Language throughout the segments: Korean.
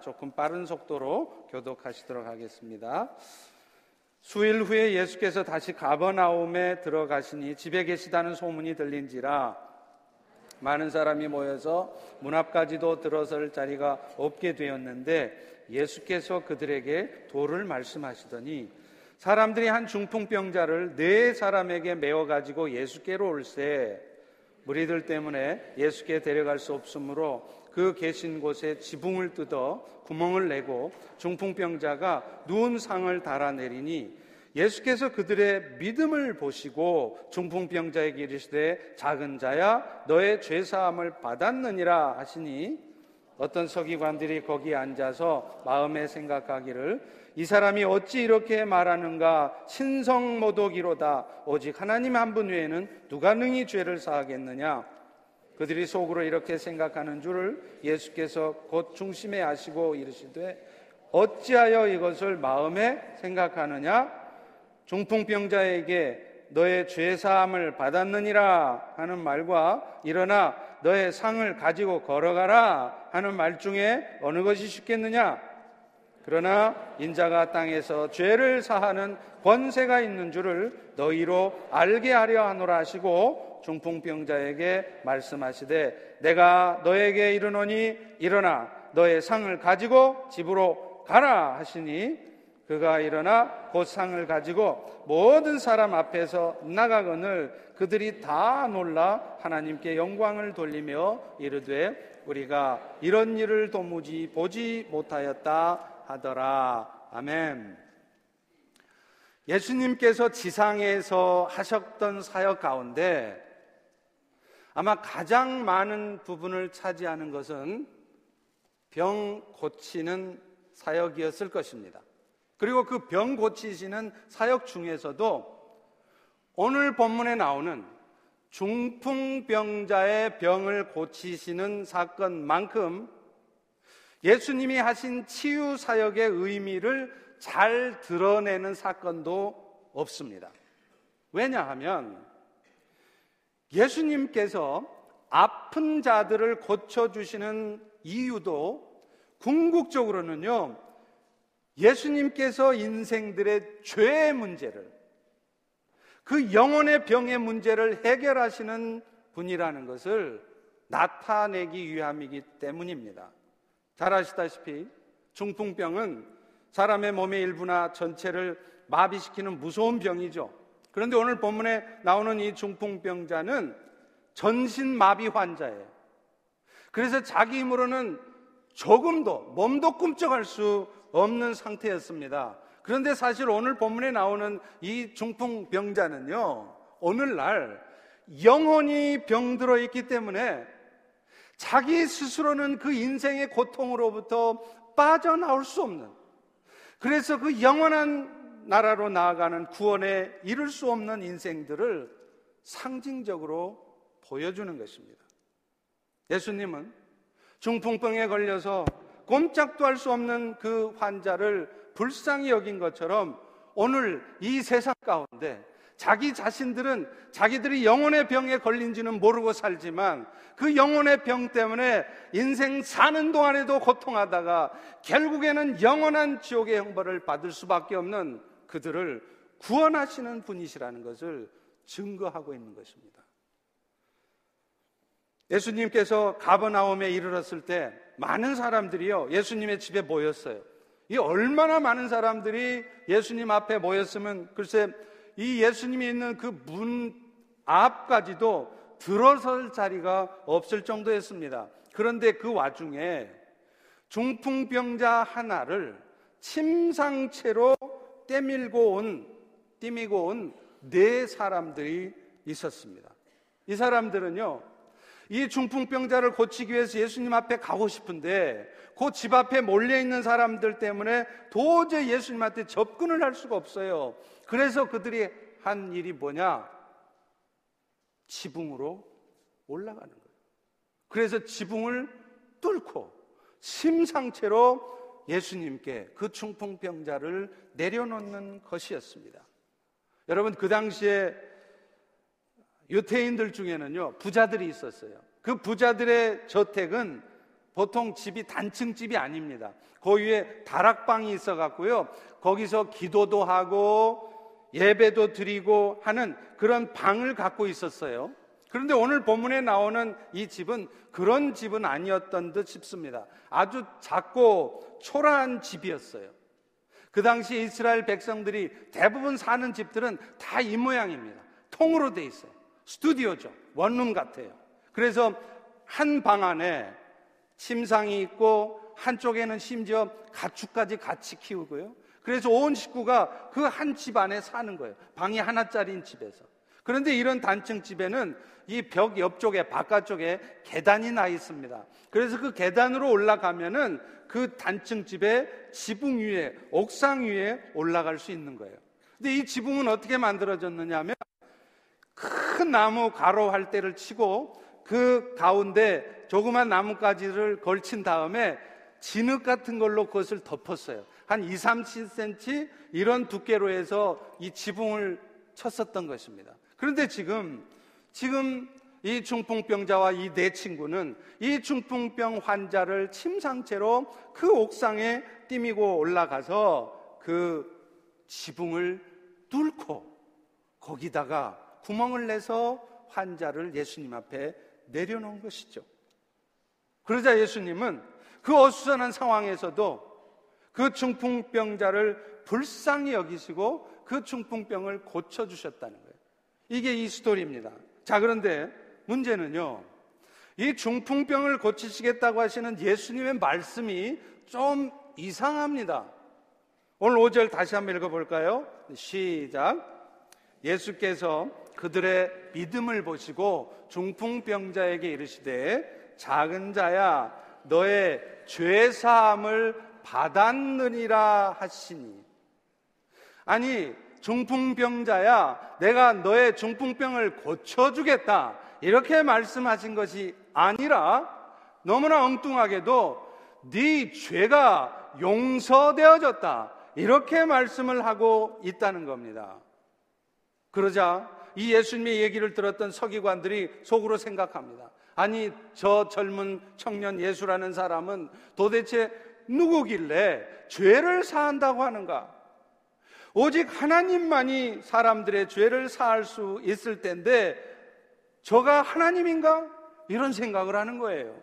조금 빠른 속도로 교독하시도록 하겠습니다. 수일 후에 예수께서 다시 가버나움에 들어가시니 집에 계시다는 소문이 들린지라 많은 사람이 모여서 문 앞까지도 들어설 자리가 없게 되었는데 예수께서 그들에게 도를 말씀하시더니 사람들이 한 중풍병자를 네 사람에게 메워 가지고 예수께로 올세 무리들 때문에 예수께 데려갈 수 없으므로 그 계신 곳에 지붕을 뜯어 구멍을 내고 중풍병자가 누운 상을 달아내리니 예수께서 그들의 믿음을 보시고 중풍병자에게 이르시되 작은 자야 너의 죄 사함을 받았느니라 하시니 어떤 서기관들이 거기 앉아서 마음에 생각하기를 이 사람이 어찌 이렇게 말하는가? 신성모독이로다. 오직 하나님 한 분 외에는 누가 능히 죄를 사하겠느냐 그들이 속으로 이렇게 생각하는 줄을 예수께서 곧 중심에 아시고 이르시되 어찌하여 이것을 마음에 생각하느냐? 중풍병자에게 너의 죄 사함을 받았느니라 하는 말과 일어나 너의 상을 가지고 걸어가라 하는 말 중에 어느 것이 쉽겠느냐? 그러나 인자가 땅에서 죄를 사하는 권세가 있는 줄을 너희로 알게 하려 하노라 하시고 중풍병자에게 말씀하시되 내가 너에게 이르노니 일어나 너의 상을 가지고 집으로 가라 하시니 그가 일어나 곧 상을 가지고 모든 사람 앞에서 나가거늘 그들이 다 놀라 하나님께 영광을 돌리며 이르되 우리가 이런 일을 도무지 보지 못하였다 하더라. 아멘. 예수님께서 지상에서 하셨던 사역 가운데 아마 가장 많은 부분을 차지하는 것은 병 고치는 사역이었을 것입니다. 그리고 그 병 고치시는 사역 중에서도 오늘 본문에 나오는 중풍병자의 병을 고치시는 사건만큼 예수님이 하신 치유 사역의 의미를 잘 드러내는 사건도 없습니다. 왜냐하면 예수님께서 아픈 자들을 고쳐주시는 이유도 궁극적으로는요, 예수님께서 인생들의 죄의 문제를, 그 영혼의 병의 문제를 해결하시는 분이라는 것을 나타내기 위함이기 때문입니다. 잘 아시다시피 중풍병은 사람의 몸의 일부나 전체를 마비시키는 무서운 병이죠. 그런데 오늘 본문에 나오는 이 중풍병자는 전신마비 환자예요. 그래서 자기 힘으로는 조금도 몸도 꿈쩍할 수 없는 상태였습니다. 그런데 사실 오늘 본문에 나오는 이 중풍병자는요, 오늘날 영혼이 병들어 있기 때문에 자기 스스로는 그 인생의 고통으로부터 빠져나올 수 없는 그래서 그 영원한 나라로 나아가는 구원에 이룰 수 없는 인생들을 상징적으로 보여주는 것입니다. 예수님은 중풍병에 걸려서 꼼짝도 할 수 없는 그 환자를 불쌍히 여긴 것처럼 오늘 이 세상 가운데 자기 자신들은 자기들이 영혼의 병에 걸린지는 모르고 살지만 그 영혼의 병 때문에 인생 사는 동안에도 고통하다가 결국에는 영원한 지옥의 형벌을 받을 수밖에 없는 그들을 구원하시는 분이시라는 것을 증거하고 있는 것입니다. 예수님께서 가버나움에 이르렀을 때 많은 사람들이요 예수님의 집에 모였어요. 이 얼마나 많은 사람들이 예수님 앞에 모였으면 글쎄 이 예수님이 있는 그 문 앞까지도 들어설 자리가 없을 정도였습니다. 그런데 그 와중에 중풍병자 하나를 침상채로 떼밀고 온, 띠미고 온 네 사람들이 있었습니다. 이 사람들은요, 이 중풍병자를 고치기 위해서 예수님 앞에 가고 싶은데 그 집 앞에 몰려 있는 사람들 때문에 도저히 예수님한테 접근을 할 수가 없어요. 그래서 그들이 한 일이 뭐냐? 지붕으로 올라가는 거예요. 그래서 지붕을 뚫고 심상체로 예수님께 그 중풍병자를 내려놓는 것이었습니다. 여러분, 그 당시에 유태인들 중에는요, 부자들이 있었어요. 그 부자들의 저택은 보통 집이 단층 집이 아닙니다. 그 위에 다락방이 있어 갖고요. 거기서 기도도 하고 예배도 드리고 하는 그런 방을 갖고 있었어요. 그런데 오늘 본문에 나오는 이 집은 그런 집은 아니었던 듯 싶습니다. 아주 작고 초라한 집이었어요. 그 당시 이스라엘 백성들이 대부분 사는 집들은 다 이 모양입니다. 통으로 돼 있어요. 스튜디오죠. 원룸 같아요. 그래서 한 방 안에 침상이 있고 한쪽에는 심지어 가축까지 같이 키우고요. 그래서 온 식구가 그 한 집 안에 사는 거예요. 방이 하나짜리인 집에서. 그런데 이런 단층 집에는 이 벽 옆쪽에 바깥쪽에 계단이 나 있습니다. 그래서 그 계단으로 올라가면은 그 단층 집의 지붕 위에 옥상 위에 올라갈 수 있는 거예요. 근데 이 지붕은 어떻게 만들어졌느냐면 큰 나무 가로 할대를 치고 그 가운데 조그만 나뭇가지를 걸친 다음에 진흙 같은 걸로 그것을 덮었어요. 한 2, 30cm 이런 두께로 해서 이 지붕을 쳤었던 것입니다. 그런데 지금, 지금 이 중풍병자와 이 네 친구는 이 중풍병 환자를 침상채로 그 옥상에 띠미고 올라가서 그 지붕을 뚫고 거기다가 구멍을 내서 환자를 예수님 앞에 내려놓은 것이죠. 그러자 예수님은 그 어수선한 상황에서도 그 중풍병자를 불쌍히 여기시고 그 중풍병을 고쳐주셨다는 거예요. 이게 이 스토리입니다. 자, 그런데 문제는요. 이 중풍병을 고치시겠다고 하시는 예수님의 말씀이 좀 이상합니다. 오늘 5절 다시 한번 읽어볼까요? 시작. 예수께서 그들의 믿음을 보시고 중풍병자에게 이르시되 작은 자야 너의 죄 사함을 받았느니라 하시니 아니 중풍병자야 내가 너의 중풍병을 고쳐주겠다 이렇게 말씀하신 것이 아니라 너무나 엉뚱하게도 네 죄가 용서되어졌다 이렇게 말씀을 하고 있다는 겁니다. 그러자 이 예수님의 얘기를 들었던 서기관들이 속으로 생각합니다. 아니, 저 젊은 청년 예수라는 사람은 도대체 누구길래 죄를 사한다고 하는가? 오직 하나님만이 사람들의 죄를 사할 수 있을 텐데 저가 하나님인가? 이런 생각을 하는 거예요.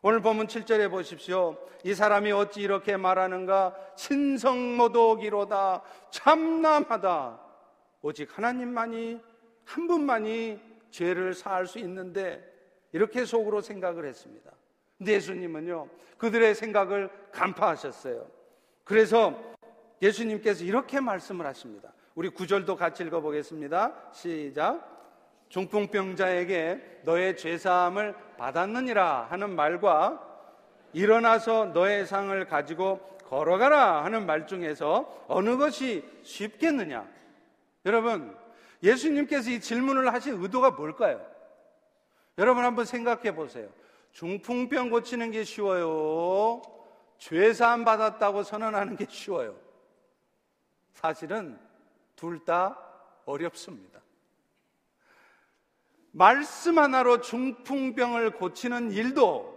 오늘 보면 7절에 보십시오. 이 사람이 어찌 이렇게 말하는가? 신성모독이로다. 참남하다. 오직 하나님만이 한 분만이 죄를 사할 수 있는데 이렇게 속으로 생각을 했습니다. 예수님은요, 그들의 생각을 간파하셨어요. 그래서 예수님께서 이렇게 말씀을 하십니다. 우리 구절도 같이 읽어보겠습니다. 시작. 중풍병자에게 너의 죄사함을 받았느니라 하는 말과 일어나서 너의 상을 가지고 걸어가라 하는 말 중에서 어느 것이 쉽겠느냐? 여러분, 예수님께서 이 질문을 하신 의도가 뭘까요? 여러분 한번 생각해 보세요. 중풍병 고치는 게 쉬워요. 죄사함 받았다고 선언하는 게 쉬워요. 사실은 둘 다 어렵습니다. 말씀 하나로 중풍병을 고치는 일도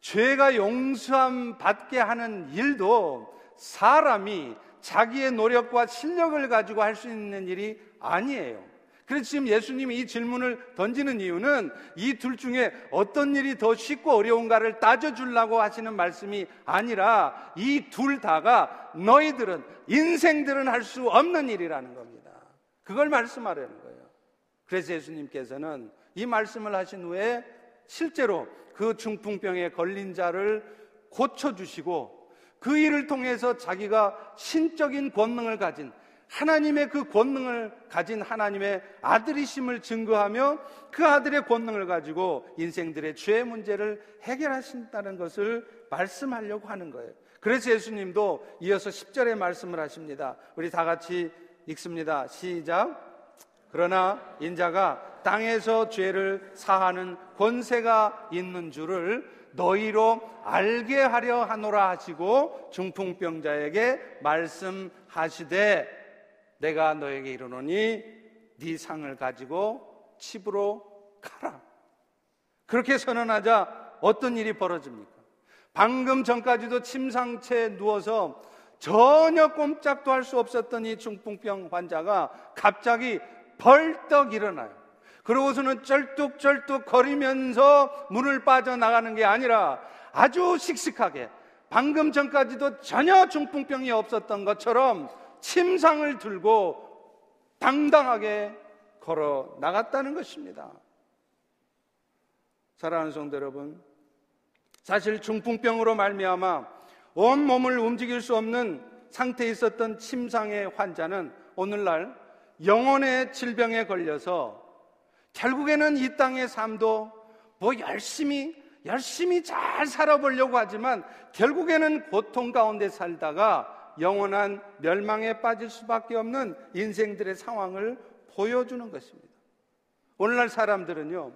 죄가 용서함 받게 하는 일도 사람이 자기의 노력과 실력을 가지고 할 수 있는 일이 아니에요. 그래서 지금 예수님이 이 질문을 던지는 이유는 이 둘 중에 어떤 일이 더 쉽고 어려운가를 따져주려고 하시는 말씀이 아니라 이 둘 다가 너희들은, 인생들은 할 수 없는 일이라는 겁니다. 그걸 말씀하려는 거예요. 그래서 예수님께서는 이 말씀을 하신 후에 실제로 그 중풍병에 걸린 자를 고쳐주시고 그 일을 통해서 자기가 신적인 권능을 가진 하나님의 그 권능을 가진 하나님의 아들이심을 증거하며 그 아들의 권능을 가지고 인생들의 죄 문제를 해결하신다는 것을 말씀하려고 하는 거예요. 그래서 예수님도 이어서 10절에 말씀을 하십니다. 우리 다 같이 읽습니다. 시작. 그러나 인자가 땅에서 죄를 사하는 권세가 있는 줄을 너희로 알게 하려 하노라 하시고 중풍병자에게 말씀하시되 내가 너에게 이르노니 네 상을 가지고 집으로 가라. 그렇게 선언하자 어떤 일이 벌어집니까? 방금 전까지도 침상체에 누워서 전혀 꼼짝도 할 수 없었던 이 중풍병 환자가 갑자기 벌떡 일어나요. 그러고서는 쩔뚝쩔뚝 거리면서 문을 빠져나가는 게 아니라 아주 씩씩하게 방금 전까지도 전혀 중풍병이 없었던 것처럼 침상을 들고 당당하게 걸어 나갔다는 것입니다. 사랑하는 성도 여러분, 사실 중풍병으로 말미암아 온 몸을 움직일 수 없는 상태에 있었던 침상의 환자는 오늘날 영혼의 질병에 걸려서 결국에는 이 땅의 삶도 뭐 열심히 열심히 잘 살아보려고 하지만 결국에는 고통 가운데 살다가 영원한 멸망에 빠질 수밖에 없는 인생들의 상황을 보여주는 것입니다. 오늘날 사람들은요,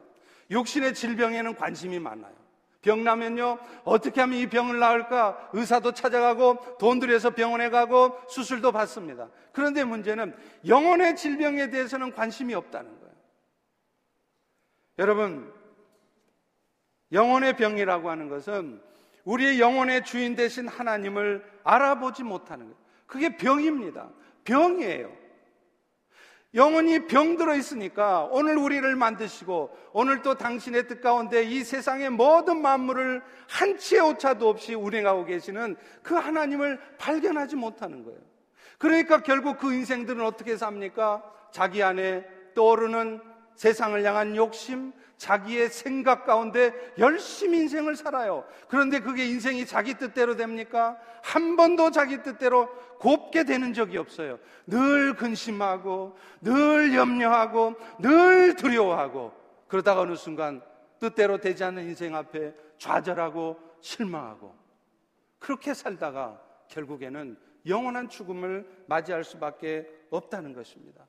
육신의 질병에는 관심이 많아요. 병 나면요, 어떻게 하면 이 병을 나을까? 의사도 찾아가고, 돈 들여서 병원에 가고, 수술도 받습니다. 그런데 문제는 영혼의 질병에 대해서는 관심이 없다는 거예요. 여러분, 영혼의 병이라고 하는 것은 우리의 영혼의 주인 되신 하나님을 알아보지 못하는 거예요. 그게 병입니다. 병이에요. 영혼이 병들어 있으니까 오늘 우리를 만드시고 오늘 또 당신의 뜻 가운데 이 세상의 모든 만물을 한 치의 오차도 없이 운행하고 계시는 그 하나님을 발견하지 못하는 거예요. 그러니까 결국 그 인생들은 어떻게 삽니까? 자기 안에 떠오르는 세상을 향한 욕심, 자기의 생각 가운데 열심히 인생을 살아요. 그런데 그게 인생이 자기 뜻대로 됩니까? 한 번도 자기 뜻대로 곱게 되는 적이 없어요. 늘 근심하고, 늘 염려하고, 늘 두려워하고, 그러다가 어느 순간 뜻대로 되지 않는 인생 앞에 좌절하고 실망하고, 그렇게 살다가 결국에는 영원한 죽음을 맞이할 수밖에 없다는 것입니다.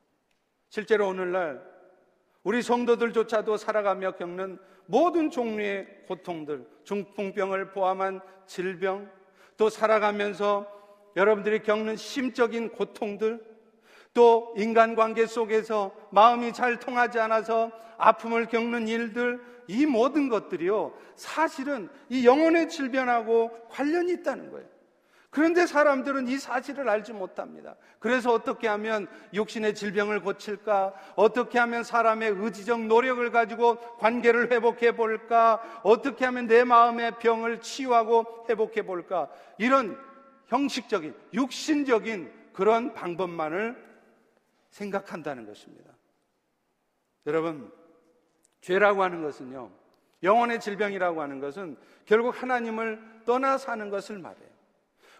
실제로 오늘날 우리 성도들조차도 살아가며 겪는 모든 종류의 고통들, 중풍병을 포함한 질병, 또 살아가면서 여러분들이 겪는 심적인 고통들, 또 인간관계 속에서 마음이 잘 통하지 않아서 아픔을 겪는 일들, 이 모든 것들이요, 사실은 이 영혼의 질병하고 관련이 있다는 거예요. 그런데 사람들은 이 사실을 알지 못합니다. 그래서 어떻게 하면 육신의 질병을 고칠까? 어떻게 하면 사람의 의지적 노력을 가지고 관계를 회복해 볼까? 어떻게 하면 내 마음의 병을 치유하고 회복해 볼까? 이런 형식적인, 육신적인 그런 방법만을 생각한다는 것입니다. 여러분, 죄라고 하는 것은요, 영혼의 질병이라고 하는 것은 결국 하나님을 떠나 사는 것을 말해요.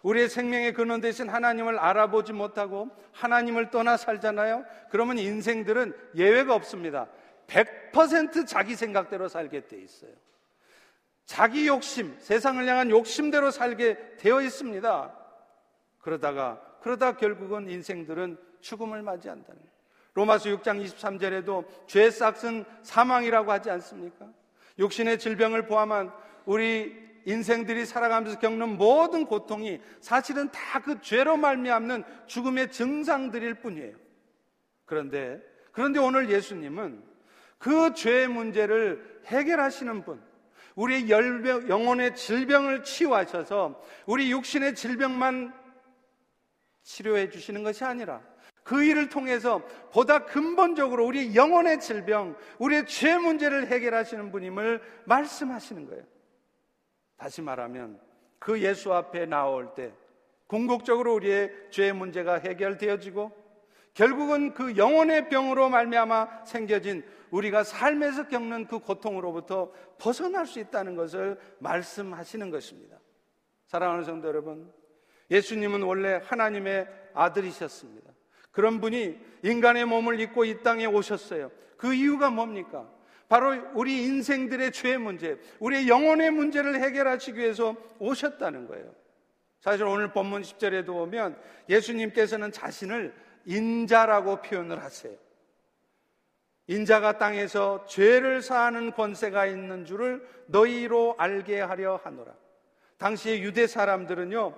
우리의 생명의 근원 대신 하나님을 알아보지 못하고 하나님을 떠나 살잖아요. 그러면 인생들은 예외가 없습니다. 100% 자기 생각대로 살게 돼 있어요. 자기 욕심, 세상을 향한 욕심대로 살게 되어 있습니다. 그러다가 그러다 결국은 인생들은 죽음을 맞이한다는. 로마서 6장 23절에도 죄 싹은 사망이라고 하지 않습니까? 육신의 질병을 포함한 우리 인생들이 살아가면서 겪는 모든 고통이 사실은 다 그 죄로 말미암는 죽음의 증상들일 뿐이에요. 그런데 그런데 오늘 예수님은 그 죄의 문제를 해결하시는 분, 우리의 열병, 영혼의 질병을 치유하셔서 우리 육신의 질병만 치료해 주시는 것이 아니라 그 일을 통해서 보다 근본적으로 우리 영혼의 질병, 우리의 죄 문제를 해결하시는 분임을 말씀하시는 거예요. 다시 말하면 그 예수 앞에 나올 때 궁극적으로 우리의 죄의 문제가 해결되어지고 결국은 그 영혼의 병으로 말미암아 생겨진 우리가 삶에서 겪는 그 고통으로부터 벗어날 수 있다는 것을 말씀하시는 것입니다. 사랑하는 성도 여러분, 예수님은 원래 하나님의 아들이셨습니다. 그런 분이 인간의 몸을 입고 이 땅에 오셨어요. 그 이유가 뭡니까? 바로 우리 인생들의 죄의 문제, 우리의 영혼의 문제를 해결하시기 위해서 오셨다는 거예요. 사실 오늘 본문 10절에도 보면 예수님께서는 자신을 인자라고 표현을 하세요. 인자가 땅에서 죄를 사하는 권세가 있는 줄을 너희로 알게 하려 하노라. 당시의 유대 사람들은요,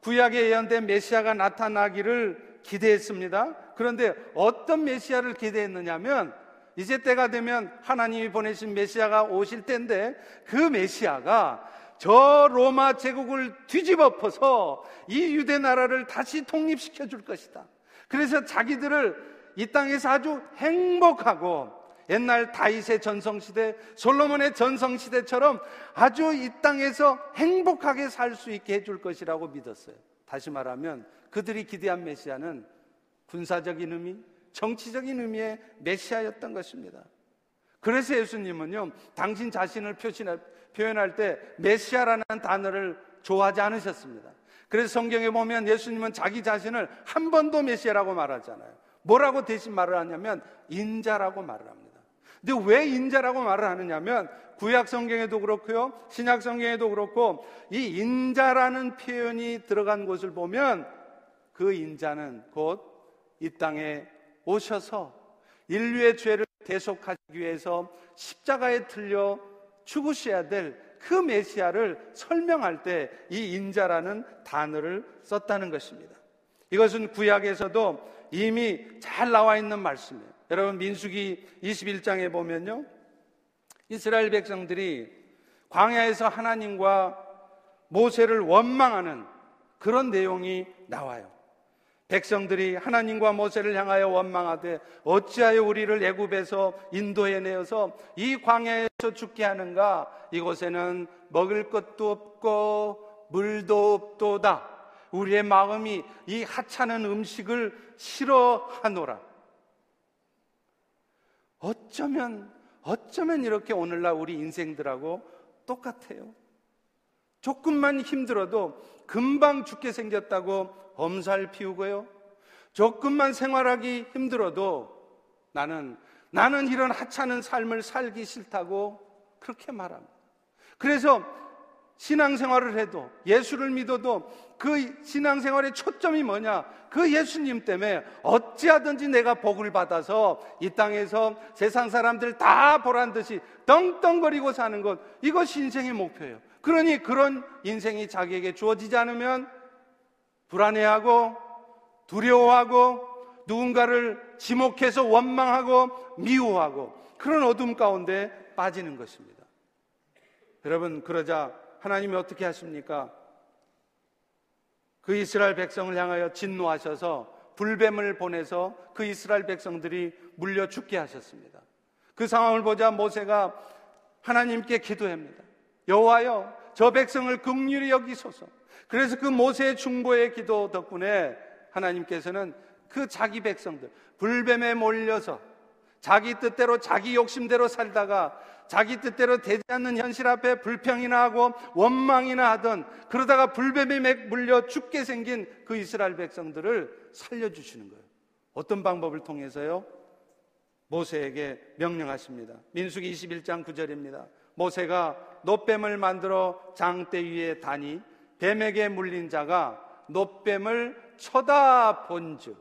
구약에 예언된 메시아가 나타나기를 기대했습니다. 그런데 어떤 메시아를 기대했느냐면 이제 때가 되면 하나님이 보내신 메시아가 오실 때인데 그 메시아가 저 로마 제국을 뒤집어 엎어서 이 유대 나라를 다시 독립시켜 줄 것이다. 그래서 자기들을 이 땅에서 아주 행복하고 옛날 다윗의 전성시대, 솔로몬의 전성시대처럼 아주 이 땅에서 행복하게 살 수 있게 해줄 것이라고 믿었어요. 다시 말하면 그들이 기대한 메시아는 군사적인 의미, 정치적인 의미의 메시아였던 것입니다. 그래서 예수님은요, 당신 자신을 표현할 때 메시아라는 단어를 좋아하지 않으셨습니다. 그래서 성경에 보면 예수님은 자기 자신을 한 번도 메시아라고 말하잖아요. 뭐라고 대신 말을 하냐면 인자라고 말을 합니다. 근데 왜 인자라고 말을 하느냐면 구약 성경에도 그렇고요. 신약 성경에도 그렇고 이 인자라는 표현이 들어간 곳을 보면 그 인자는 곧 이 땅에 오셔서 인류의 죄를 대속하기 위해서 십자가에 틀려 죽으셔야 될 그 메시아를 설명할 때 이 인자라는 단어를 썼다는 것입니다. 이것은 구약에서도 이미 잘 나와 있는 말씀이에요. 여러분 민수기 21장에 보면요. 이스라엘 백성들이 광야에서 하나님과 모세를 원망하는 그런 내용이 나와요. 백성들이 하나님과 모세를 향하여 원망하되 어찌하여 우리를 애굽에서 인도해 내어서 이 광야에서 죽게 하는가 이곳에는 먹을 것도 없고 물도 없도다 우리의 마음이 이 하찮은 음식을 싫어하노라. 어쩌면, 어쩌면 이렇게 오늘날 우리 인생들하고 똑같아요. 조금만 힘들어도 금방 죽게 생겼다고 엄살 피우고요. 조금만 생활하기 힘들어도 나는, 나는 이런 하찮은 삶을 살기 싫다고 그렇게 말합니다. 그래서 신앙생활을 해도 예수를 믿어도 그 신앙생활의 초점이 뭐냐? 그 예수님 때문에 어찌하든지 내가 복을 받아서 이 땅에서 세상 사람들 다 보란 듯이 떵떵거리고 사는 것 이것이 인생의 목표예요. 그러니 그런 인생이 자기에게 주어지지 않으면 불안해하고 두려워하고 누군가를 지목해서 원망하고 미워하고 그런 어둠 가운데 빠지는 것입니다. 여러분 그러자 하나님이 어떻게 하십니까? 그 이스라엘 백성을 향하여 진노하셔서 불뱀을 보내서 그 이스라엘 백성들이 물려 죽게 하셨습니다. 그 상황을 보자 모세가 하나님께 기도합니다. 여호와여, 저 백성을 극률히 여기소서. 그래서 그 모세의 중보의 기도 덕분에 하나님께서는 그 자기 백성들 불뱀에 몰려서 자기 뜻대로 자기 욕심대로 살다가 자기 뜻대로 되지 않는 현실 앞에 불평이나 하고 원망이나 하던 그러다가 불뱀에 물려 죽게 생긴 그 이스라엘 백성들을 살려주시는 거예요. 어떤 방법을 통해서요? 모세에게 명령하십니다. 민수기 21장 9절입니다. 모세가 노뱀을 만들어 장대 위에 다니 뱀에게 물린 자가 노뱀을 쳐다본즉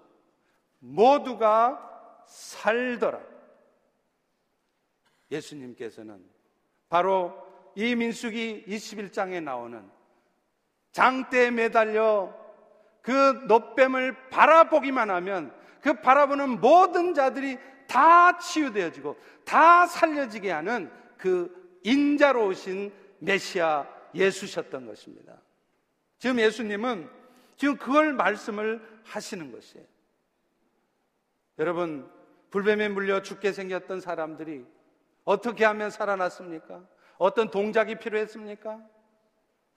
모두가 살더라. 예수님께서는 바로 이 민숙이 21장에 나오는 장대에 매달려 그 노뱀을 바라보기만 하면 그 바라보는 모든 자들이 다 치유되어지고 다 살려지게 하는 그 인자로우신 메시아 예수셨던 것입니다. 지금 예수님은 지금 그걸 말씀을 하시는 것이에요. 여러분, 불뱀에 물려 죽게 생겼던 사람들이 어떻게 하면 살아났습니까? 어떤 동작이 필요했습니까?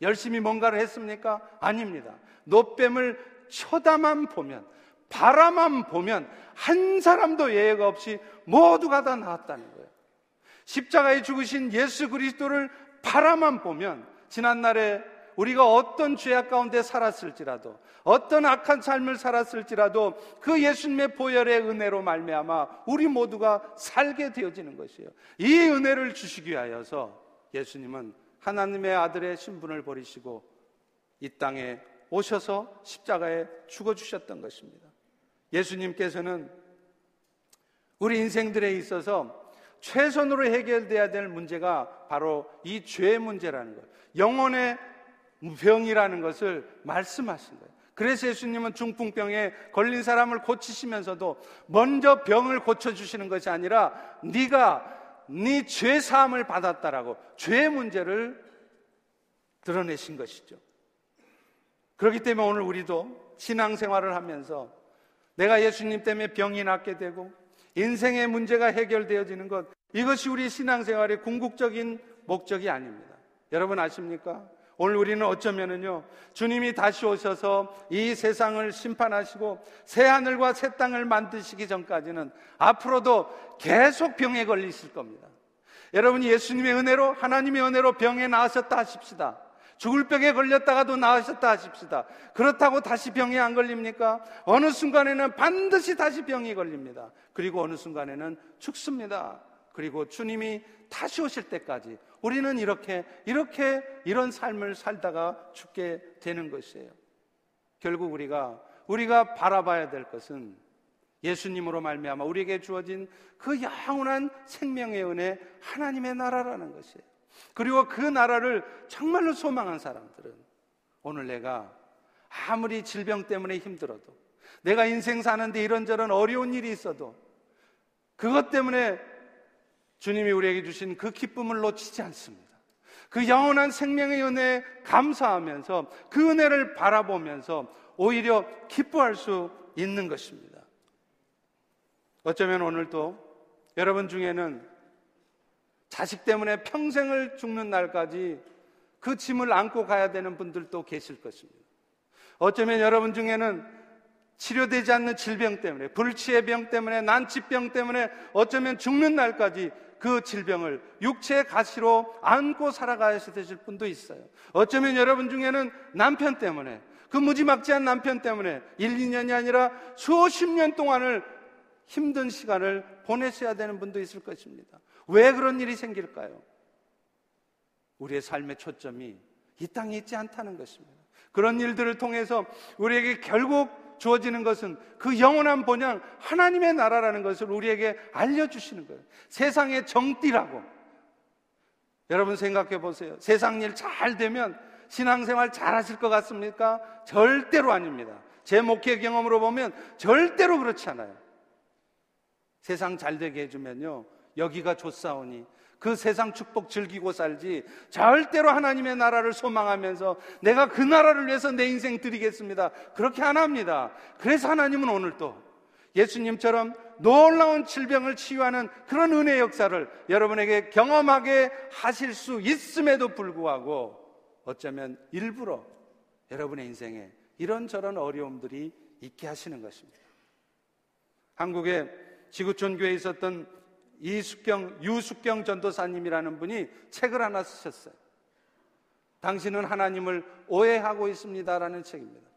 열심히 뭔가를 했습니까? 아닙니다. 노뱀을 쳐다만 보면, 바라만 보면 한 사람도 예외가 없이 모두가 다 나았다는 거예요. 십자가에 죽으신 예수 그리스도를 바라만 보면 지난날에 우리가 어떤 죄악 가운데 살았을지라도 어떤 악한 삶을 살았을지라도 그 예수님의 보혈의 은혜로 말미암아 우리 모두가 살게 되어지는 것이에요. 이 은혜를 주시기 위하여서 예수님은 하나님의 아들의 신분을 버리시고 이 땅에 오셔서 십자가에 죽어 주셨던 것입니다. 예수님께서는 우리 인생들에 있어서 최선으로 해결돼야 될 문제가 바로 이 죄의 문제라는 거예요. 영혼의 병이라는 것을 말씀하신 거예요. 그래서 예수님은 중풍병에 걸린 사람을 고치시면서도 먼저 병을 고쳐 주시는 것이 아니라 네가 네 죄 사함을 받았다라고 죄의 문제를 드러내신 것이죠. 그렇기 때문에 오늘 우리도 신앙생활을 하면서 내가 예수님 때문에 병이 낫게 되고 인생의 문제가 해결되어지는 것 이것이 우리 신앙생활의 궁극적인 목적이 아닙니다. 여러분 아십니까? 오늘 우리는 어쩌면은요, 주님이 다시 오셔서 이 세상을 심판하시고 새 하늘과 새 땅을 만드시기 전까지는 앞으로도 계속 병에 걸리실 겁니다. 여러분 예수님의 은혜로, 하나님의 은혜로 병에 나으셨다 하십시다. 죽을 병에 걸렸다가도 나으셨다 하십시다. 그렇다고 다시 병에 안 걸립니까? 어느 순간에는 반드시 다시 병이 걸립니다. 그리고 어느 순간에는 죽습니다. 그리고 주님이 다시 오실 때까지 우리는 이렇게, 이렇게 이런 삶을 살다가 죽게 되는 것이에요. 결국 우리가, 우리가 바라봐야 될 것은 예수님으로 말미암아 우리에게 주어진 그 영원한 생명의 은혜 하나님의 나라라는 것이에요. 그리고 그 나라를 정말로 소망한 사람들은 오늘 내가 아무리 질병 때문에 힘들어도 내가 인생 사는데 이런저런 어려운 일이 있어도 그것 때문에 주님이 우리에게 주신 그 기쁨을 놓치지 않습니다. 그 영원한 생명의 은혜에 감사하면서 그 은혜를 바라보면서 오히려 기뻐할 수 있는 것입니다. 어쩌면 오늘도 여러분 중에는 자식 때문에 평생을 죽는 날까지 그 짐을 안고 가야 되는 분들도 계실 것입니다. 어쩌면 여러분 중에는 치료되지 않는 질병 때문에, 불치의 병 때문에, 난치병 때문에 어쩌면 죽는 날까지 그 질병을 육체의 가시로 안고 살아가야 되실 분도 있어요. 어쩌면 여러분 중에는 남편 때문에, 그 무지막지한 남편 때문에 1, 2년이 아니라 수십 년 동안을 힘든 시간을 보내셔야 되는 분도 있을 것입니다. 왜 그런 일이 생길까요? 우리의 삶의 초점이 이 땅에 있지 않다는 것입니다. 그런 일들을 통해서 우리에게 결국 주어지는 것은 그 영원한 본향 하나님의 나라라는 것을 우리에게 알려주시는 거예요. 세상의 정띠라고. 여러분 생각해 보세요. 세상 일 잘 되면 신앙생활 잘 하실 것 같습니까? 절대로 아닙니다. 제 목회 경험으로 보면 절대로 그렇지 않아요. 세상 잘 되게 해주면요. 여기가 좋사오니 그 세상 축복 즐기고 살지 절대로 하나님의 나라를 소망하면서 내가 그 나라를 위해서 내 인생 드리겠습니다. 그렇게 안 합니다. 그래서 하나님은 오늘 또 예수님처럼 놀라운 질병을 치유하는 그런 은혜 역사를 여러분에게 경험하게 하실 수 있음에도 불구하고 어쩌면 일부러 여러분의 인생에 이런저런 어려움들이 있게 하시는 것입니다. 한국의 지구촌 교회에 있었던 이숙경, 유숙경 전도사님이라는 분이 책을 하나 쓰셨어요. 당신은 하나님을 오해하고 있습니다라는 책입니다.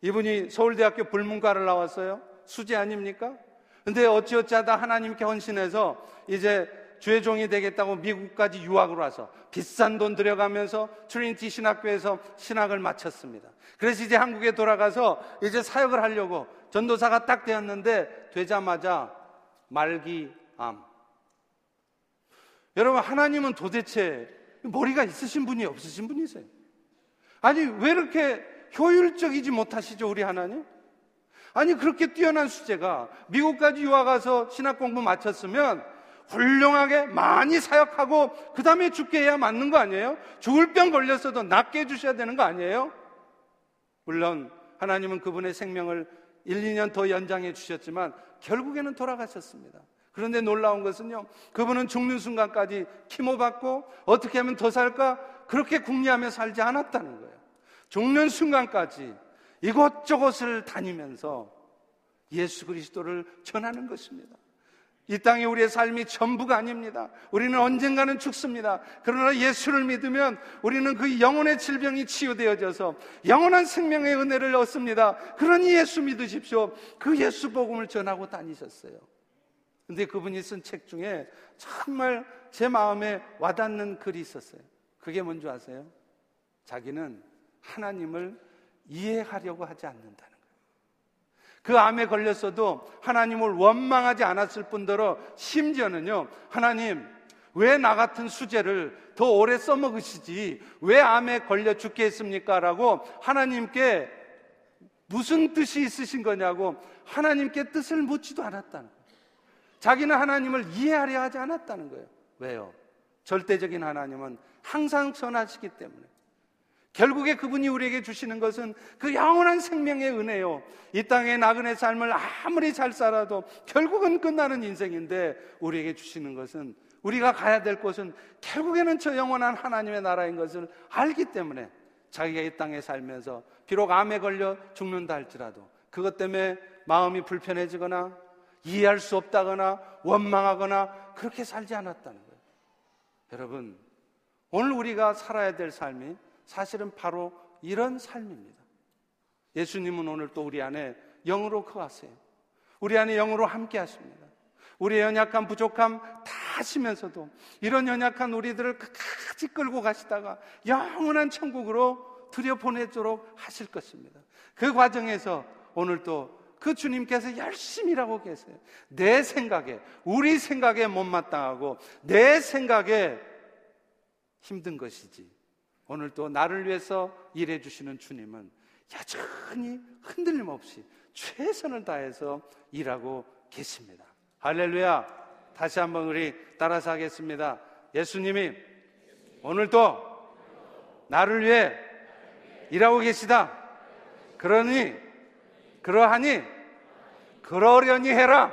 이분이 서울대학교 불문과를 나왔어요. 수재 아닙니까? 근데 어찌어찌 하다 하나님께 헌신해서 이제 주의 종이 되겠다고 미국까지 유학을 와서 비싼 돈 들여가면서 트리니티 신학교에서 신학을 마쳤습니다. 그래서 이제 한국에 돌아가서 이제 사역을 하려고 전도사가 딱 되었는데 되자마자 말기 암. 여러분, 하나님은 도대체 머리가 있으신 분이 없으신 분이세요? 아니, 왜 이렇게 효율적이지 못하시죠, 우리 하나님? 아니, 그렇게 뛰어난 수제가 미국까지 유학 가서 신학 공부 마쳤으면 훌륭하게 많이 사역하고 그 다음에 죽게 해야 맞는 거 아니에요? 죽을 병 걸렸어도 낫게 해주셔야 되는 거 아니에요? 물론 하나님은 그분의 생명을 1, 2년 더 연장해 주셨지만 결국에는 돌아가셨습니다. 그런데 놀라운 것은요, 그분은 죽는 순간까지 키모받고 어떻게 하면 더 살까? 그렇게 궁리하며 살지 않았다는 거예요. 죽는 순간까지 이곳저곳을 다니면서 예수 그리스도를 전하는 것입니다. 이 땅이 우리의 삶이 전부가 아닙니다. 우리는 언젠가는 죽습니다. 그러나 예수를 믿으면 우리는 그 영혼의 질병이 치유되어져서 영원한 생명의 은혜를 얻습니다. 그러니 예수 믿으십시오. 그 예수 복음을 전하고 다니셨어요. 근데 그분이 쓴 책 중에 정말 제 마음에 와닿는 글이 있었어요. 그게 뭔지 아세요? 자기는 하나님을 이해하려고 하지 않는다는 거예요. 그 암에 걸렸어도 하나님을 원망하지 않았을 뿐더러 심지어는요, 하나님, 왜 나 같은 수제를 더 오래 써먹으시지? 왜 암에 걸려 죽게 했습니까? 라고 하나님께 무슨 뜻이 있으신 거냐고 하나님께 뜻을 묻지도 않았다는 거예요. 자기는 하나님을 이해하려 하지 않았다는 거예요. 왜요? 절대적인 하나님은 항상 선하시기 때문에. 결국에 그분이 우리에게 주시는 것은 그 영원한 생명의 은혜요. 이 땅의 나그네 삶을 아무리 잘 살아도 결국은 끝나는 인생인데 우리에게 주시는 것은 우리가 가야 될 곳은 결국에는 저 영원한 하나님의 나라인 것을 알기 때문에 자기가 이 땅에 살면서 비록 암에 걸려 죽는다 할지라도 그것 때문에 마음이 불편해지거나 이해할 수 없다거나 원망하거나 그렇게 살지 않았다는 거예요. 여러분, 오늘 우리가 살아야 될 삶이 사실은 바로 이런 삶입니다. 예수님은 오늘 또 우리 안에 영으로 거하세요. 우리 안에 영으로 함께 하십니다. 우리의 연약한 부족함 다 하시면서도 이런 연약한 우리들을 끝까지 끌고 가시다가 영원한 천국으로 들여보내도록 하실 것입니다. 그 과정에서 오늘 또 그 주님께서 열심히 일하고 계세요. 내 생각에, 우리 생각에 못마땅하고 내 생각에 힘든 것이지. 오늘 또 나를 위해서 일해 주시는 주님은 여전히 흔들림 없이 최선을 다해서 일하고 계십니다. 할렐루야. 다시 한번 우리 따라서 하겠습니다. 예수님이 오늘도 나를 위해 일하고 계시다. 그러니, 그러하니, 그러려니 해라.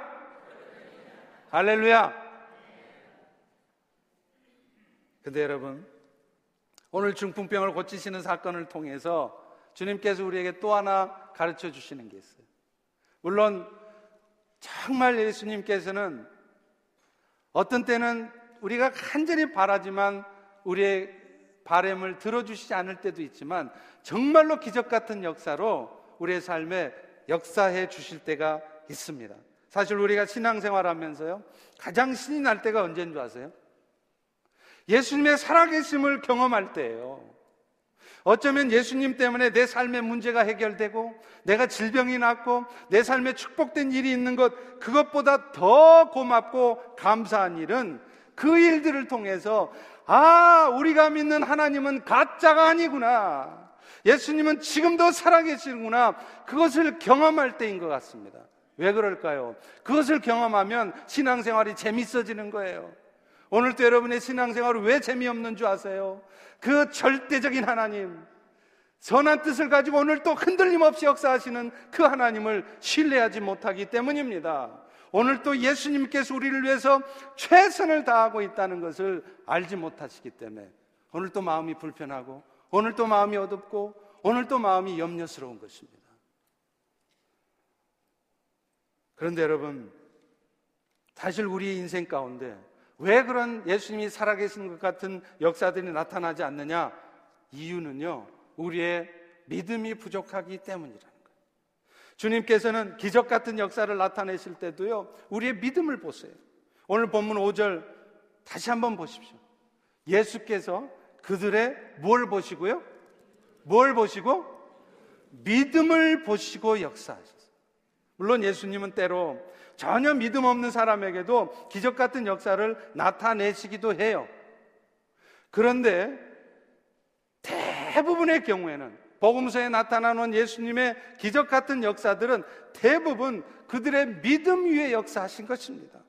할렐루야. 근데 여러분, 오늘 중풍병을 고치시는 사건을 통해서 주님께서 우리에게 또 하나 가르쳐 주시는 게 있어요. 물론 정말 예수님께서는 어떤 때는 우리가 간절히 바라지만 우리의 바램을 들어주시지 않을 때도 있지만 정말로 기적 같은 역사로 우리의 삶에 역사해 주실 때가 있습니다. 사실 우리가 신앙생활 하면서요, 가장 신이 날 때가 언제인 줄 아세요? 예수님의 살아계심을 경험할 때예요. 어쩌면 예수님 때문에 내 삶의 문제가 해결되고 내가 질병이 낫고 내 삶에 축복된 일이 있는 것 그것보다 더 고맙고 감사한 일은 그 일들을 통해서 아, 우리가 믿는 하나님은 가짜가 아니구나. 예수님은 지금도 살아계시는구나. 그것을 경험할 때인 것 같습니다. 왜 그럴까요? 그것을 경험하면 신앙생활이 재밌어지는 거예요. 오늘도 여러분의 신앙생활은 왜 재미없는 줄 아세요? 그 절대적인 하나님, 선한 뜻을 가지고 오늘 또 흔들림 없이 역사하시는 그 하나님을 신뢰하지 못하기 때문입니다. 오늘 또 예수님께서 우리를 위해서 최선을 다하고 있다는 것을 알지 못하시기 때문에 오늘 또 마음이 불편하고 오늘 또 마음이 어둡고 오늘 또 마음이 염려스러운 것입니다. 그런데 여러분, 사실 우리의 인생 가운데 왜 그런 예수님이 살아계시는 것 같은 역사들이 나타나지 않느냐? 이유는요, 우리의 믿음이 부족하기 때문이라는 거예요. 주님께서는 기적 같은 역사를 나타내실 때도요, 우리의 믿음을 보세요. 오늘 본문 5절 다시 한번 보십시오. 예수께서 그들의 뭘 보시고요? 뭘 보시고? 믿음을 보시고 역사하셨어요. 물론 예수님은 때로 전혀 믿음 없는 사람에게도 기적 같은 역사를 나타내시기도 해요. 그런데 대부분의 경우에는 복음서에 나타나는 예수님의 기적 같은 역사들은 대부분 그들의 믿음 위에 역사하신 것입니다.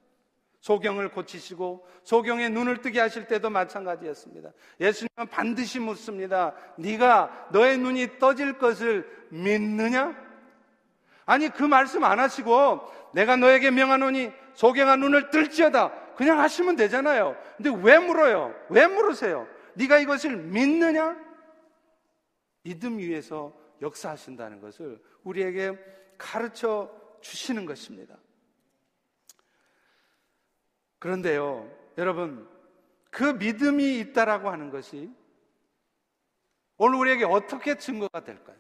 소경을 고치시고 소경의 눈을 뜨게 하실 때도 마찬가지였습니다. 예수님은 반드시 묻습니다. 네가 너의 눈이 떠질 것을 믿느냐? 아니 그 말씀 안 하시고 내가 너에게 명하노니 소경아 눈을 뜰지어다 그냥 하시면 되잖아요. 근데 왜 물어요? 왜 물으세요? 네가 이것을 믿느냐? 믿음 위에서 역사하신다는 것을 우리에게 가르쳐 주시는 것입니다. 그런데요, 여러분, 그 믿음이 있다라고 하는 것이 오늘 우리에게 어떻게 증거가 될까요?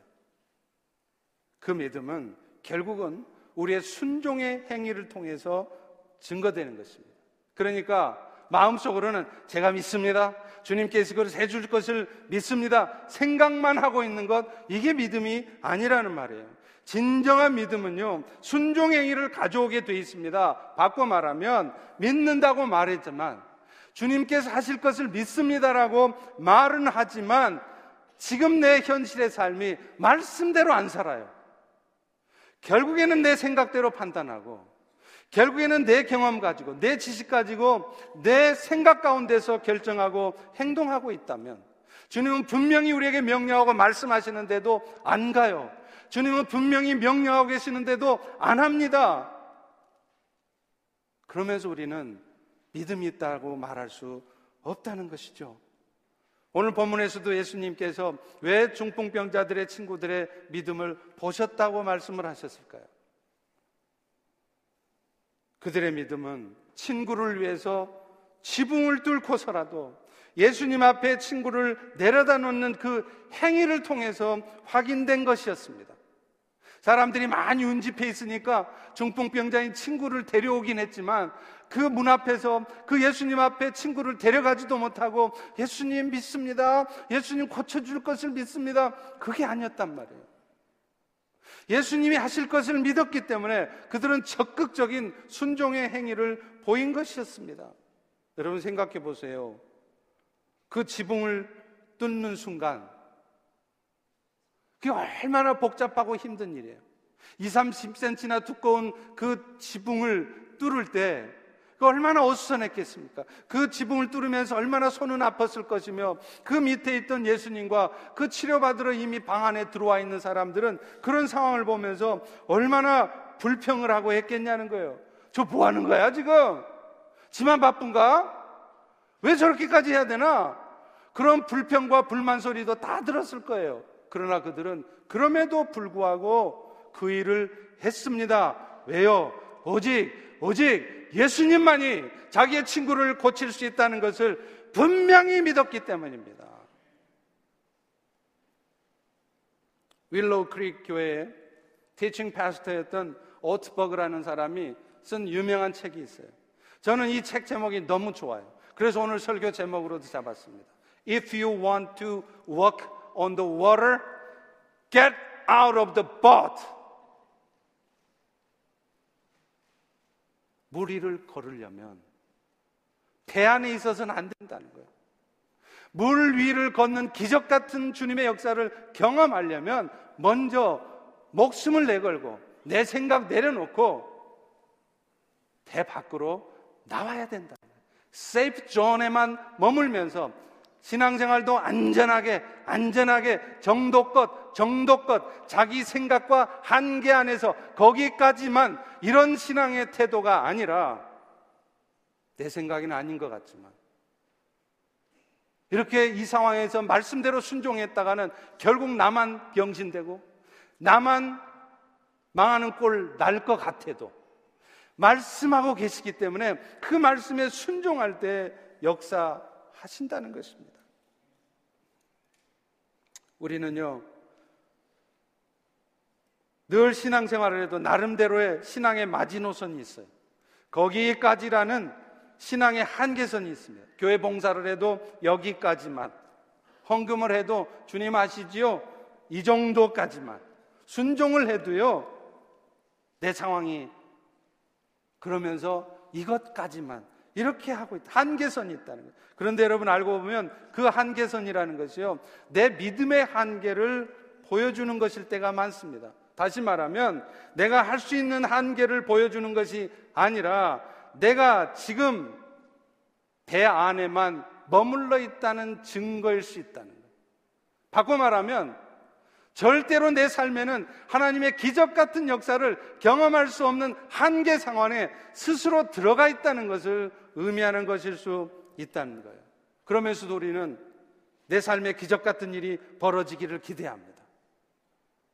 그 믿음은 결국은 우리의 순종의 행위를 통해서 증거되는 것입니다. 그러니까 마음속으로는 제가 믿습니다. 주님께서 그걸 해줄 것을 믿습니다. 생각만 하고 있는 것, 이게 믿음이 아니라는 말이에요. 진정한 믿음은요, 순종행위를 가져오게 돼 있습니다. 바꿔 말하면, 믿는다고 말했지만, 주님께서 하실 것을 믿습니다라고 말은 하지만, 지금 내 현실의 삶이 말씀대로 안 살아요. 결국에는 내 생각대로 판단하고 결국에는 내 경험 가지고 내 지식 가지고 내 생각 가운데서 결정하고 행동하고 있다면 주님은 분명히 우리에게 명령하고 말씀하시는데도 안 가요. 주님은 분명히 명령하고 계시는데도 안 합니다. 그러면서 우리는 믿음이 있다고 말할 수 없다는 것이죠. 오늘 본문에서도 예수님께서 왜 중풍병자들의 친구들의 믿음을 보셨다고 말씀을 하셨을까요? 그들의 믿음은 친구를 위해서 지붕을 뚫고서라도 예수님 앞에 친구를 내려다 놓는 그 행위를 통해서 확인된 것이었습니다. 사람들이 많이 운집해 있으니까 중풍병자인 친구를 데려오긴 했지만 그 문 앞에서 그 예수님 앞에 친구를 데려가지도 못하고 예수님 믿습니다. 예수님 고쳐줄 것을 믿습니다. 그게 아니었단 말이에요. 예수님이 하실 것을 믿었기 때문에 그들은 적극적인 순종의 행위를 보인 것이었습니다. 여러분 생각해 보세요. 그 지붕을 뚫는 순간 그게 얼마나 복잡하고 힘든 일이에요. 2, 30cm나 두꺼운 그 지붕을 뚫을 때, 그 얼마나 어수선했겠습니까? 그 지붕을 뚫으면서 얼마나 손은 아팠을 것이며, 그 밑에 있던 예수님과 그 치료받으러 이미 방 안에 들어와 있는 사람들은 그런 상황을 보면서 얼마나 불평을 하고 했겠냐는 거예요. 저 뭐 하는 거야, 지금? 지만 바쁜가? 왜 저렇게까지 해야 되나? 그런 불평과 불만 소리도 다 들었을 거예요. 그러나 그들은 그럼에도 불구하고 그 일을 했습니다. 왜요? 오직, 오직 예수님만이 자기의 친구를 고칠 수 있다는 것을 분명히 믿었기 때문입니다. 윌로우 크릭 교회의 teaching pastor였던 오트버그라는 사람이 쓴 유명한 책이 있어요. 저는 이 책 제목이 너무 좋아요. 그래서 오늘 설교 제목으로도 잡았습니다. If you want to walk on the water, get out of the boat. 물 위를 걸으려면 배 안에 있어서는 안 된다는 거예요. 물 위를 걷는 기적 같은 주님의 역사를 경험하려면 먼저 목숨을 내걸고 내 생각 내려놓고 배 밖으로 나와야 된다. 세이프 존에만 머물면서 신앙생활도 안전하게, 안전하게, 정도껏, 정도껏, 자기 생각과 한계 안에서 거기까지만 이런 신앙의 태도가 아니라 내 생각은 아닌 것 같지만 이렇게 이 상황에서 말씀대로 순종했다가는 결국 나만 병신되고 나만 망하는 꼴 날 것 같아도 말씀하고 계시기 때문에 그 말씀에 순종할 때 역사하신다는 것입니다. 우리는요, 늘 신앙생활을 해도 나름대로의 신앙의 마지노선이 있어요. 거기까지라는 신앙의 한계선이 있습니다. 교회 봉사를 해도 여기까지만. 헌금을 해도 주님 아시지요? 이 정도까지만. 순종을 해도요, 내 상황이 그러면서 이것까지만. 이렇게 하고 있다. 한계선이 있다는 거예요. 그런데 여러분 알고 보면 그 한계선이라는 것이요. 내 믿음의 한계를 보여주는 것일 때가 많습니다. 다시 말하면 내가 할 수 있는 한계를 보여주는 것이 아니라 내가 지금 배 안에만 머물러 있다는 증거일 수 있다는 거예요. 바꿔 말하면 절대로 내 삶에는 하나님의 기적 같은 역사를 경험할 수 없는 한계 상황에 스스로 들어가 있다는 것을 의미하는 것일 수 있다는 거예요. 그러면서도 우리는 내 삶에 기적 같은 일이 벌어지기를 기대합니다.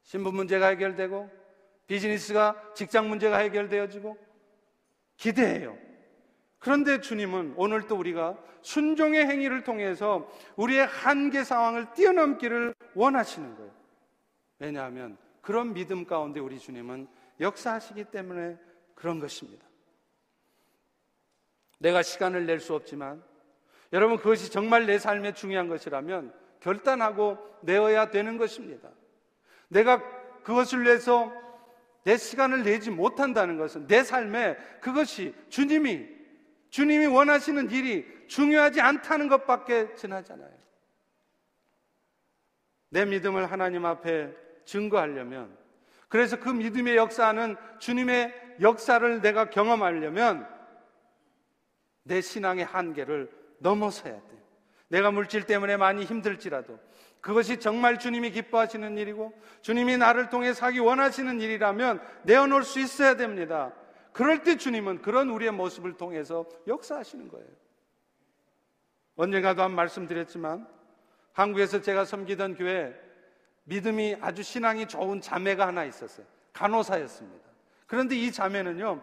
신분 문제가 해결되고 비즈니스가 직장 문제가 해결되어지고 기대해요. 그런데 주님은 오늘 또 우리가 순종의 행위를 통해서 우리의 한계 상황을 뛰어넘기를 원하시는 거예요. 왜냐하면 그런 믿음 가운데 우리 주님은 역사하시기 때문에 그런 것입니다. 내가 시간을 낼 수 없지만 여러분 그것이 정말 내 삶에 중요한 것이라면 결단하고 내어야 되는 것입니다. 내가 그것을 위해서 내 시간을 내지 못한다는 것은 내 삶에 그것이 주님이 주님이 원하시는 일이 중요하지 않다는 것밖에 지나잖아요. 내 믿음을 하나님 앞에 증거하려면 그래서 그 믿음의 역사는 주님의 역사를 내가 경험하려면 내 신앙의 한계를 넘어서야 돼. 내가 물질 때문에 많이 힘들지라도 그것이 정말 주님이 기뻐하시는 일이고 주님이 나를 통해 사기 원하시는 일이라면 내어놓을 수 있어야 됩니다. 그럴 때 주님은 그런 우리의 모습을 통해서 역사하시는 거예요. 언젠가도 한 말씀드렸지만 한국에서 제가 섬기던 교회 믿음이 아주 신앙이 좋은 자매가 하나 있었어요. 간호사였습니다. 그런데 이 자매는요,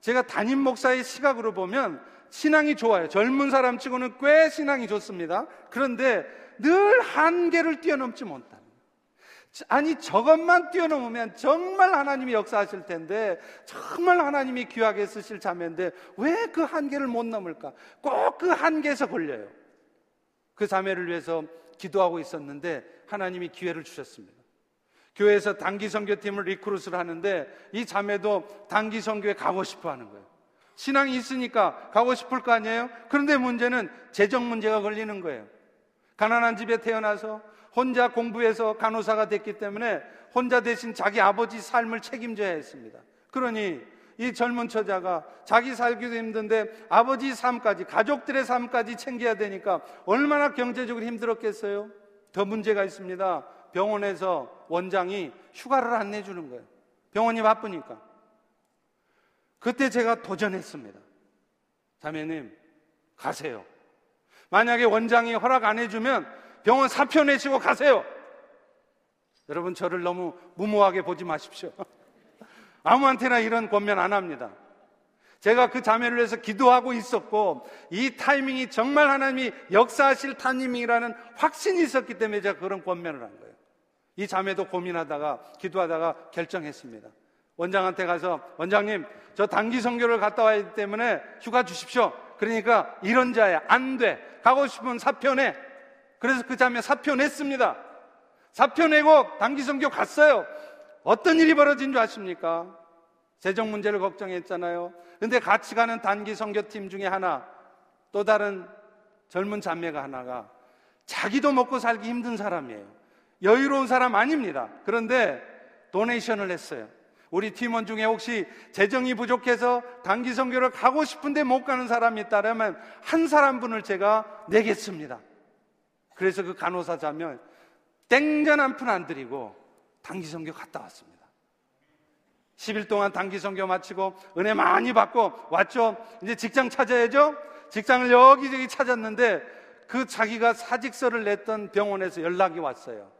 제가 담임 목사의 시각으로 보면 신앙이 좋아요. 젊은 사람 치고는 꽤 신앙이 좋습니다. 그런데 늘 한계를 뛰어넘지 못하는. 아니, 저것만 뛰어넘으면 정말 하나님이 역사하실 텐데, 정말 하나님이 귀하게 쓰실 자매인데, 왜 그 한계를 못 넘을까? 꼭 그 한계에서 걸려요. 그 자매를 위해서 기도하고 있었는데, 하나님이 기회를 주셨습니다. 교회에서 단기 선교팀을 recruit를 하는데, 이 자매도 단기 선교에 가고 싶어 하는 거예요. 신앙이 있으니까 가고 싶을 거 아니에요? 그런데 문제는 재정 문제가 걸리는 거예요. 가난한 집에 태어나서 혼자 공부해서 간호사가 됐기 때문에 혼자 대신 자기 아버지 삶을 책임져야 했습니다. 그러니 이 젊은 처자가 자기 살기도 힘든데 아버지 삶까지 가족들의 삶까지 챙겨야 되니까 얼마나 경제적으로 힘들었겠어요? 더 문제가 있습니다. 병원에서 원장이 휴가를 안 내주는 거예요. 병원이 바쁘니까. 그때 제가 도전했습니다. 자매님, 가세요. 만약에 원장이 허락 안 해주면 병원 사표 내시고 가세요. 여러분, 저를 너무 무모하게 보지 마십시오. 아무한테나 이런 권면 안 합니다. 제가 그 자매를 위해서 기도하고 있었고, 이 타이밍이 정말 하나님이 역사하실 타이밍이라는 확신이 있었기 때문에 제가 그런 권면을 한 거예요. 이 자매도 고민하다가, 기도하다가 결정했습니다. 원장한테 가서, 원장님, 저 단기 선교를 갔다 와야 하기 때문에 휴가 주십시오. 그러니까 이런 자야. 안 돼. 가고 싶으면 사표 내. 그래서 그 자매 사표 냈습니다. 사표 내고 단기 선교 갔어요. 어떤 일이 벌어진 줄 아십니까? 재정 문제를 걱정했잖아요. 근데 같이 가는 단기 선교팀 중에 하나, 또 다른 젊은 자매가 하나가 자기도 먹고 살기 힘든 사람이에요. 여유로운 사람 아닙니다. 그런데 도네이션을 했어요. 우리 팀원 중에 혹시 재정이 부족해서 단기 선교를 가고 싶은데 못 가는 사람이 있다면 한 사람 분을 제가 내겠습니다. 그래서 그 간호사 자면 땡전 한 푼 안 드리고 단기 선교 갔다 왔습니다. 10일 동안 단기 선교 마치고 은혜 많이 받고 왔죠. 이제 직장 찾아야죠. 직장을 여기저기 찾았는데 그 자기가 사직서를 냈던 병원에서 연락이 왔어요.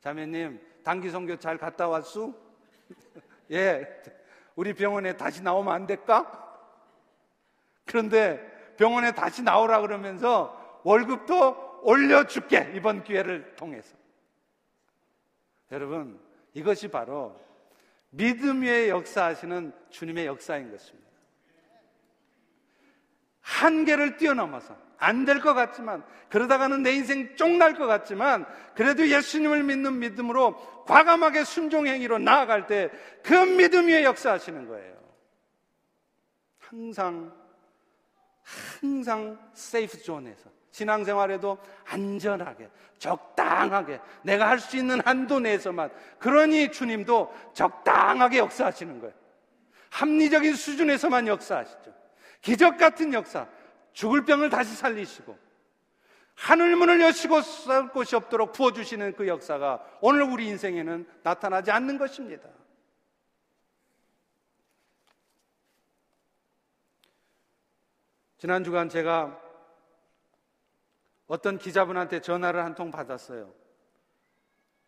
자매님, 단기 선교 잘 갔다 왔수? 예, 우리 병원에 다시 나오면 안 될까? 그런데 병원에 다시 나오라 그러면서 월급도 올려줄게, 이번 기회를 통해서. 여러분, 이것이 바로 믿음 위에 역사하시는 주님의 역사인 것입니다. 한계를 뛰어넘어서 안 될 것 같지만 그러다가는 내 인생 쫑날 것 같지만 그래도 예수님을 믿는 믿음으로 과감하게 순종 행위로 나아갈 때 그 믿음 위에 역사하시는 거예요. 항상 항상 세이프 존에서 신앙생활에도 안전하게 적당하게 내가 할 수 있는 한도 내에서만 그러니 주님도 적당하게 역사하시는 거예요. 합리적인 수준에서만 역사하시죠. 기적 같은 역사, 죽을 병을 다시 살리시고 하늘 문을 여시고 쌀 곳이 없도록 부어주시는 그 역사가 오늘 우리 인생에는 나타나지 않는 것입니다. 지난 주간 제가 어떤 기자분한테 전화를 한 통 받았어요.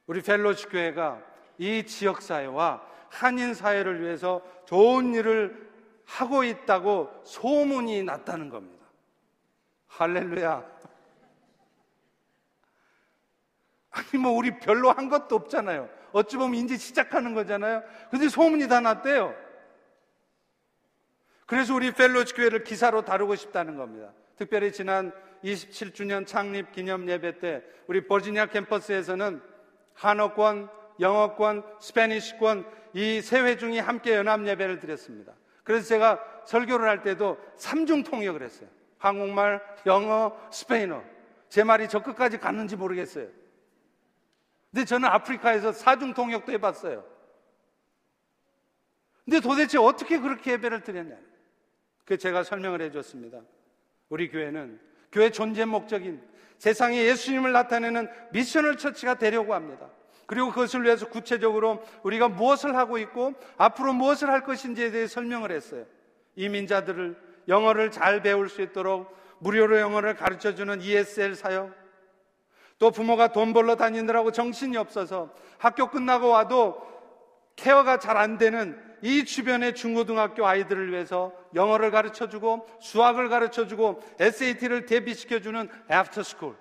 우리 펠로시 교회가 이 지역 사회와 한인 사회를 위해서 좋은 일을 하고 있다고 소문이 났다는 겁니다. 할렐루야. 아니, 뭐, 우리 별로 한 것도 없잖아요. 어찌 보면 이제 시작하는 거잖아요. 근데 소문이 다 났대요. 그래서 우리 휄로쉽 교회를 기사로 다루고 싶다는 겁니다. 특별히 지난 27주년 창립 기념 예배 때 우리 버지니아 캠퍼스에서는 한어권, 영어권, Spanish권 이 세 회중이 함께 연합 예배를 드렸습니다. 그래서 제가 설교를 할 때도 삼중 통역을 했어요. 한국말, 영어, 스페인어. 제 말이 저 끝까지 갔는지 모르겠어요. 근데 저는 아프리카에서 사중 통역도 해봤어요. 근데 도대체 어떻게 그렇게 예배를 드렸냐? 그 제가 설명을 해줬습니다. 우리 교회는 교회 존재 목적인 세상에 예수님을 나타내는 미션을 처치가 되려고 합니다. 그리고 그것을 위해서 구체적으로 우리가 무엇을 하고 있고 앞으로 무엇을 할 것인지에 대해 설명을 했어요. 이민자들을 영어를 잘 배울 수 있도록 무료로 영어를 가르쳐 주는 ESL 사역. 또 부모가 돈 벌러 다니느라고 정신이 없어서 학교 끝나고 와도 케어가 잘 안 되는 이 주변의 중고등학교 아이들을 위해서 영어를 가르쳐 주고 수학을 가르쳐 주고 SAT를 대비시켜 주는 after school.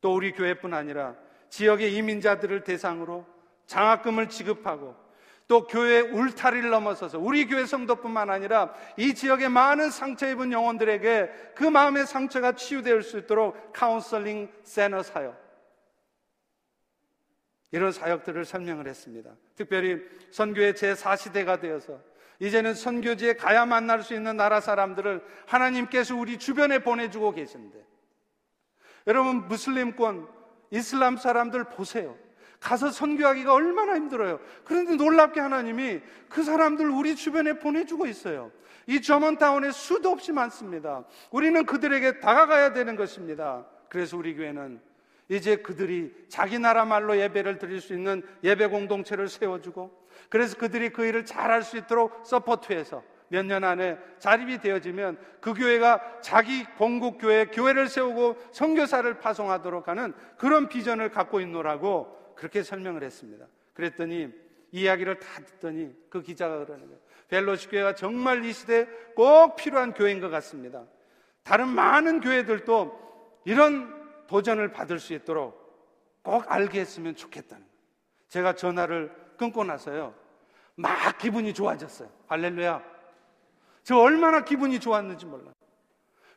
또 우리 교회뿐 아니라 지역의 이민자들을 대상으로 장학금을 지급하고 또 교회 울타리를 넘어서서 우리 교회 성도뿐만 아니라 이 지역의 많은 상처 입은 영혼들에게 그 마음의 상처가 치유될 수 있도록 카운슬링 센터 사역 이런 사역들을 설명을 했습니다. 특별히 선교의 제4시대가 되어서 이제는 선교지에 가야 만날 수 있는 나라 사람들을 하나님께서 우리 주변에 보내주고 계신데 여러분 무슬림권 이슬람 사람들 보세요. 가서 선교하기가 얼마나 힘들어요. 그런데 놀랍게 하나님이 그 사람들 우리 주변에 보내주고 있어요. 이 저먼타운에 수도 없이 많습니다. 우리는 그들에게 다가가야 되는 것입니다. 그래서 우리 교회는 이제 그들이 자기 나라 말로 예배를 드릴 수 있는 예배 공동체를 세워주고 그래서 그들이 그 일을 잘할 수 있도록 서포트해서 몇 년 안에 자립이 되어지면 그 교회가 자기 본국 교회 교회를 세우고 선교사를 파송하도록 하는 그런 비전을 갖고 있노라고 그렇게 설명을 했습니다. 그랬더니 이야기를 다 듣더니 그 기자가 그러는 거예요. 벨로시 교회가 정말 이 시대에 꼭 필요한 교회인 것 같습니다. 다른 많은 교회들도 이런 도전을 받을 수 있도록 꼭 알게 했으면 좋겠다는 거예요. 제가 전화를 끊고 나서요. 막 기분이 좋아졌어요. 할렐루야. 저 얼마나 기분이 좋았는지 몰라요.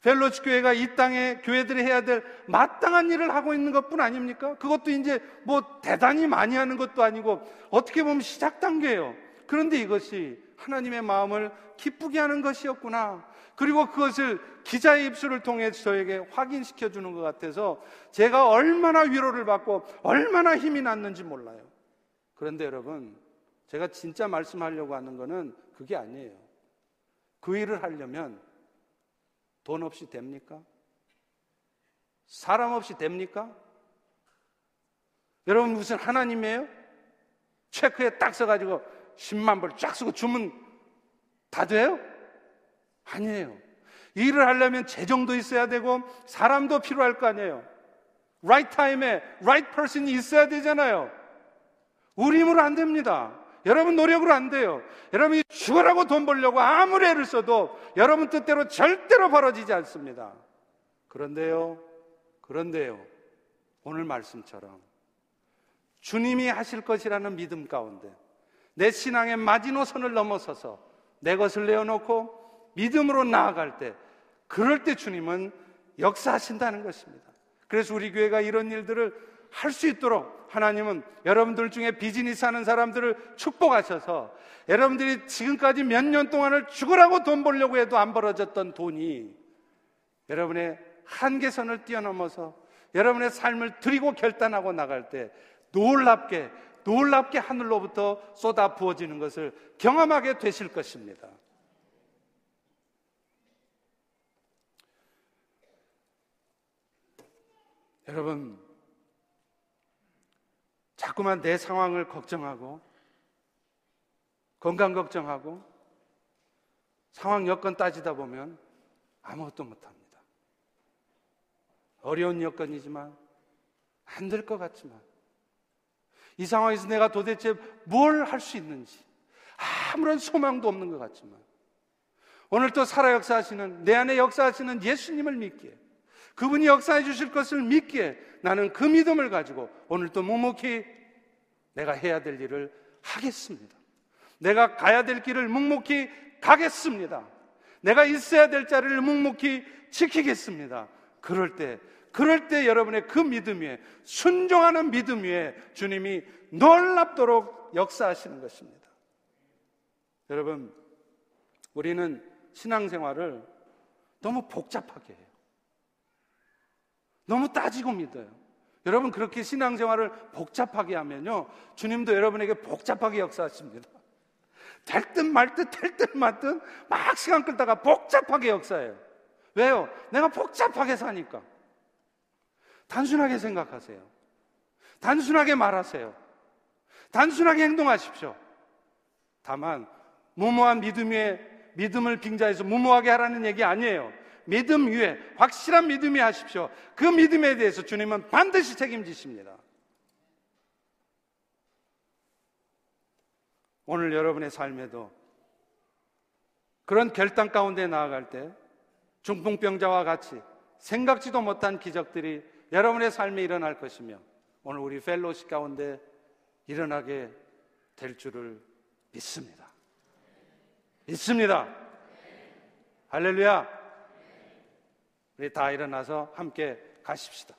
펠로치 교회가 이 땅에 교회들이 해야 될 마땅한 일을 하고 있는 것뿐 아닙니까? 그것도 이제 뭐 대단히 많이 하는 것도 아니고 어떻게 보면 시작 단계예요. 그런데 이것이 하나님의 마음을 기쁘게 하는 것이었구나. 그리고 그것을 기자의 입술을 통해 저에게 확인시켜 주는 것 같아서 제가 얼마나 위로를 받고 얼마나 힘이 났는지 몰라요. 그런데 여러분, 제가 진짜 말씀하려고 하는 것은 그게 아니에요. 그 일을 하려면 돈 없이 됩니까? 사람 없이 됩니까? 여러분 무슨 하나님이에요? 체크에 딱 써가지고 10만 불 쫙 쓰고 주면 다 돼요? 아니에요. 일을 하려면 재정도 있어야 되고 사람도 필요할 거 아니에요. right time에 right person이 있어야 되잖아요. 우리 힘으로 안 됩니다. 여러분 노력으로 안 돼요. 여러분이 죽으라고 돈 벌려고 아무리 애를 써도 여러분 뜻대로 절대로 벌어지지 않습니다. 그런데요, 그런데요, 오늘 말씀처럼 주님이 하실 것이라는 믿음 가운데 내 신앙의 마지노선을 넘어서서 내 것을 내어놓고 믿음으로 나아갈 때 그럴 때 주님은 역사하신다는 것입니다. 그래서 우리 교회가 이런 일들을 할 수 있도록 하나님은 여러분들 중에 비즈니스 하는 사람들을 축복하셔서 여러분들이 지금까지 몇 년 동안을 죽으라고 돈 벌려고 해도 안 벌어졌던 돈이 여러분의 한계선을 뛰어넘어서 여러분의 삶을 드리고 결단하고 나갈 때 놀랍게 놀랍게 하늘로부터 쏟아 부어지는 것을 경험하게 되실 것입니다. 여러분, 자꾸만 내 상황을 걱정하고, 건강 걱정하고, 상황 여건 따지다 보면 아무것도 못합니다. 어려운 여건이지만, 안 될 것 같지만, 이 상황에서 내가 도대체 뭘 할 수 있는지 아무런 소망도 없는 것 같지만 오늘 또 살아 역사하시는 내 안에 역사하시는 예수님을 믿기에 그분이 역사해 주실 것을 믿기에 나는 그 믿음을 가지고 오늘 또 묵묵히 내가 해야 될 일을 하겠습니다. 내가 가야 될 길을 묵묵히 가겠습니다. 내가 있어야 될 자리를 묵묵히 지키겠습니다. 그럴 때 그럴 때 여러분의 그 믿음 위에 순종하는 믿음 위에 주님이 놀랍도록 역사하시는 것입니다. 여러분, 우리는 신앙생활을 너무 복잡하게 해요. 너무 따지고 믿어요. 여러분 그렇게 신앙생활을 복잡하게 하면요. 주님도 여러분에게 복잡하게 역사하십니다. 될 듯 말 듯, 될 듯 말 듯, 막 시간 끌다가 복잡하게 역사해요. 왜요? 내가 복잡하게 사니까. 단순하게 생각하세요. 단순하게 말하세요. 단순하게 행동하십시오. 다만, 무모한 믿음 위에 믿음을 빙자해서 무모하게 하라는 얘기 아니에요. 믿음 위에 확실한 믿음이 하십시오. 그 믿음에 대해서 주님은 반드시 책임지십니다. 오늘 여러분의 삶에도 그런 결단 가운데 나아갈 때 중풍병자와 같이 생각지도 못한 기적들이 여러분의 삶에 일어날 것이며 오늘 우리 펠로시 가운데 일어나게 될 줄을 믿습니다. 믿습니다. 할렐루야. 우리 다 일어나서 함께 가십시다.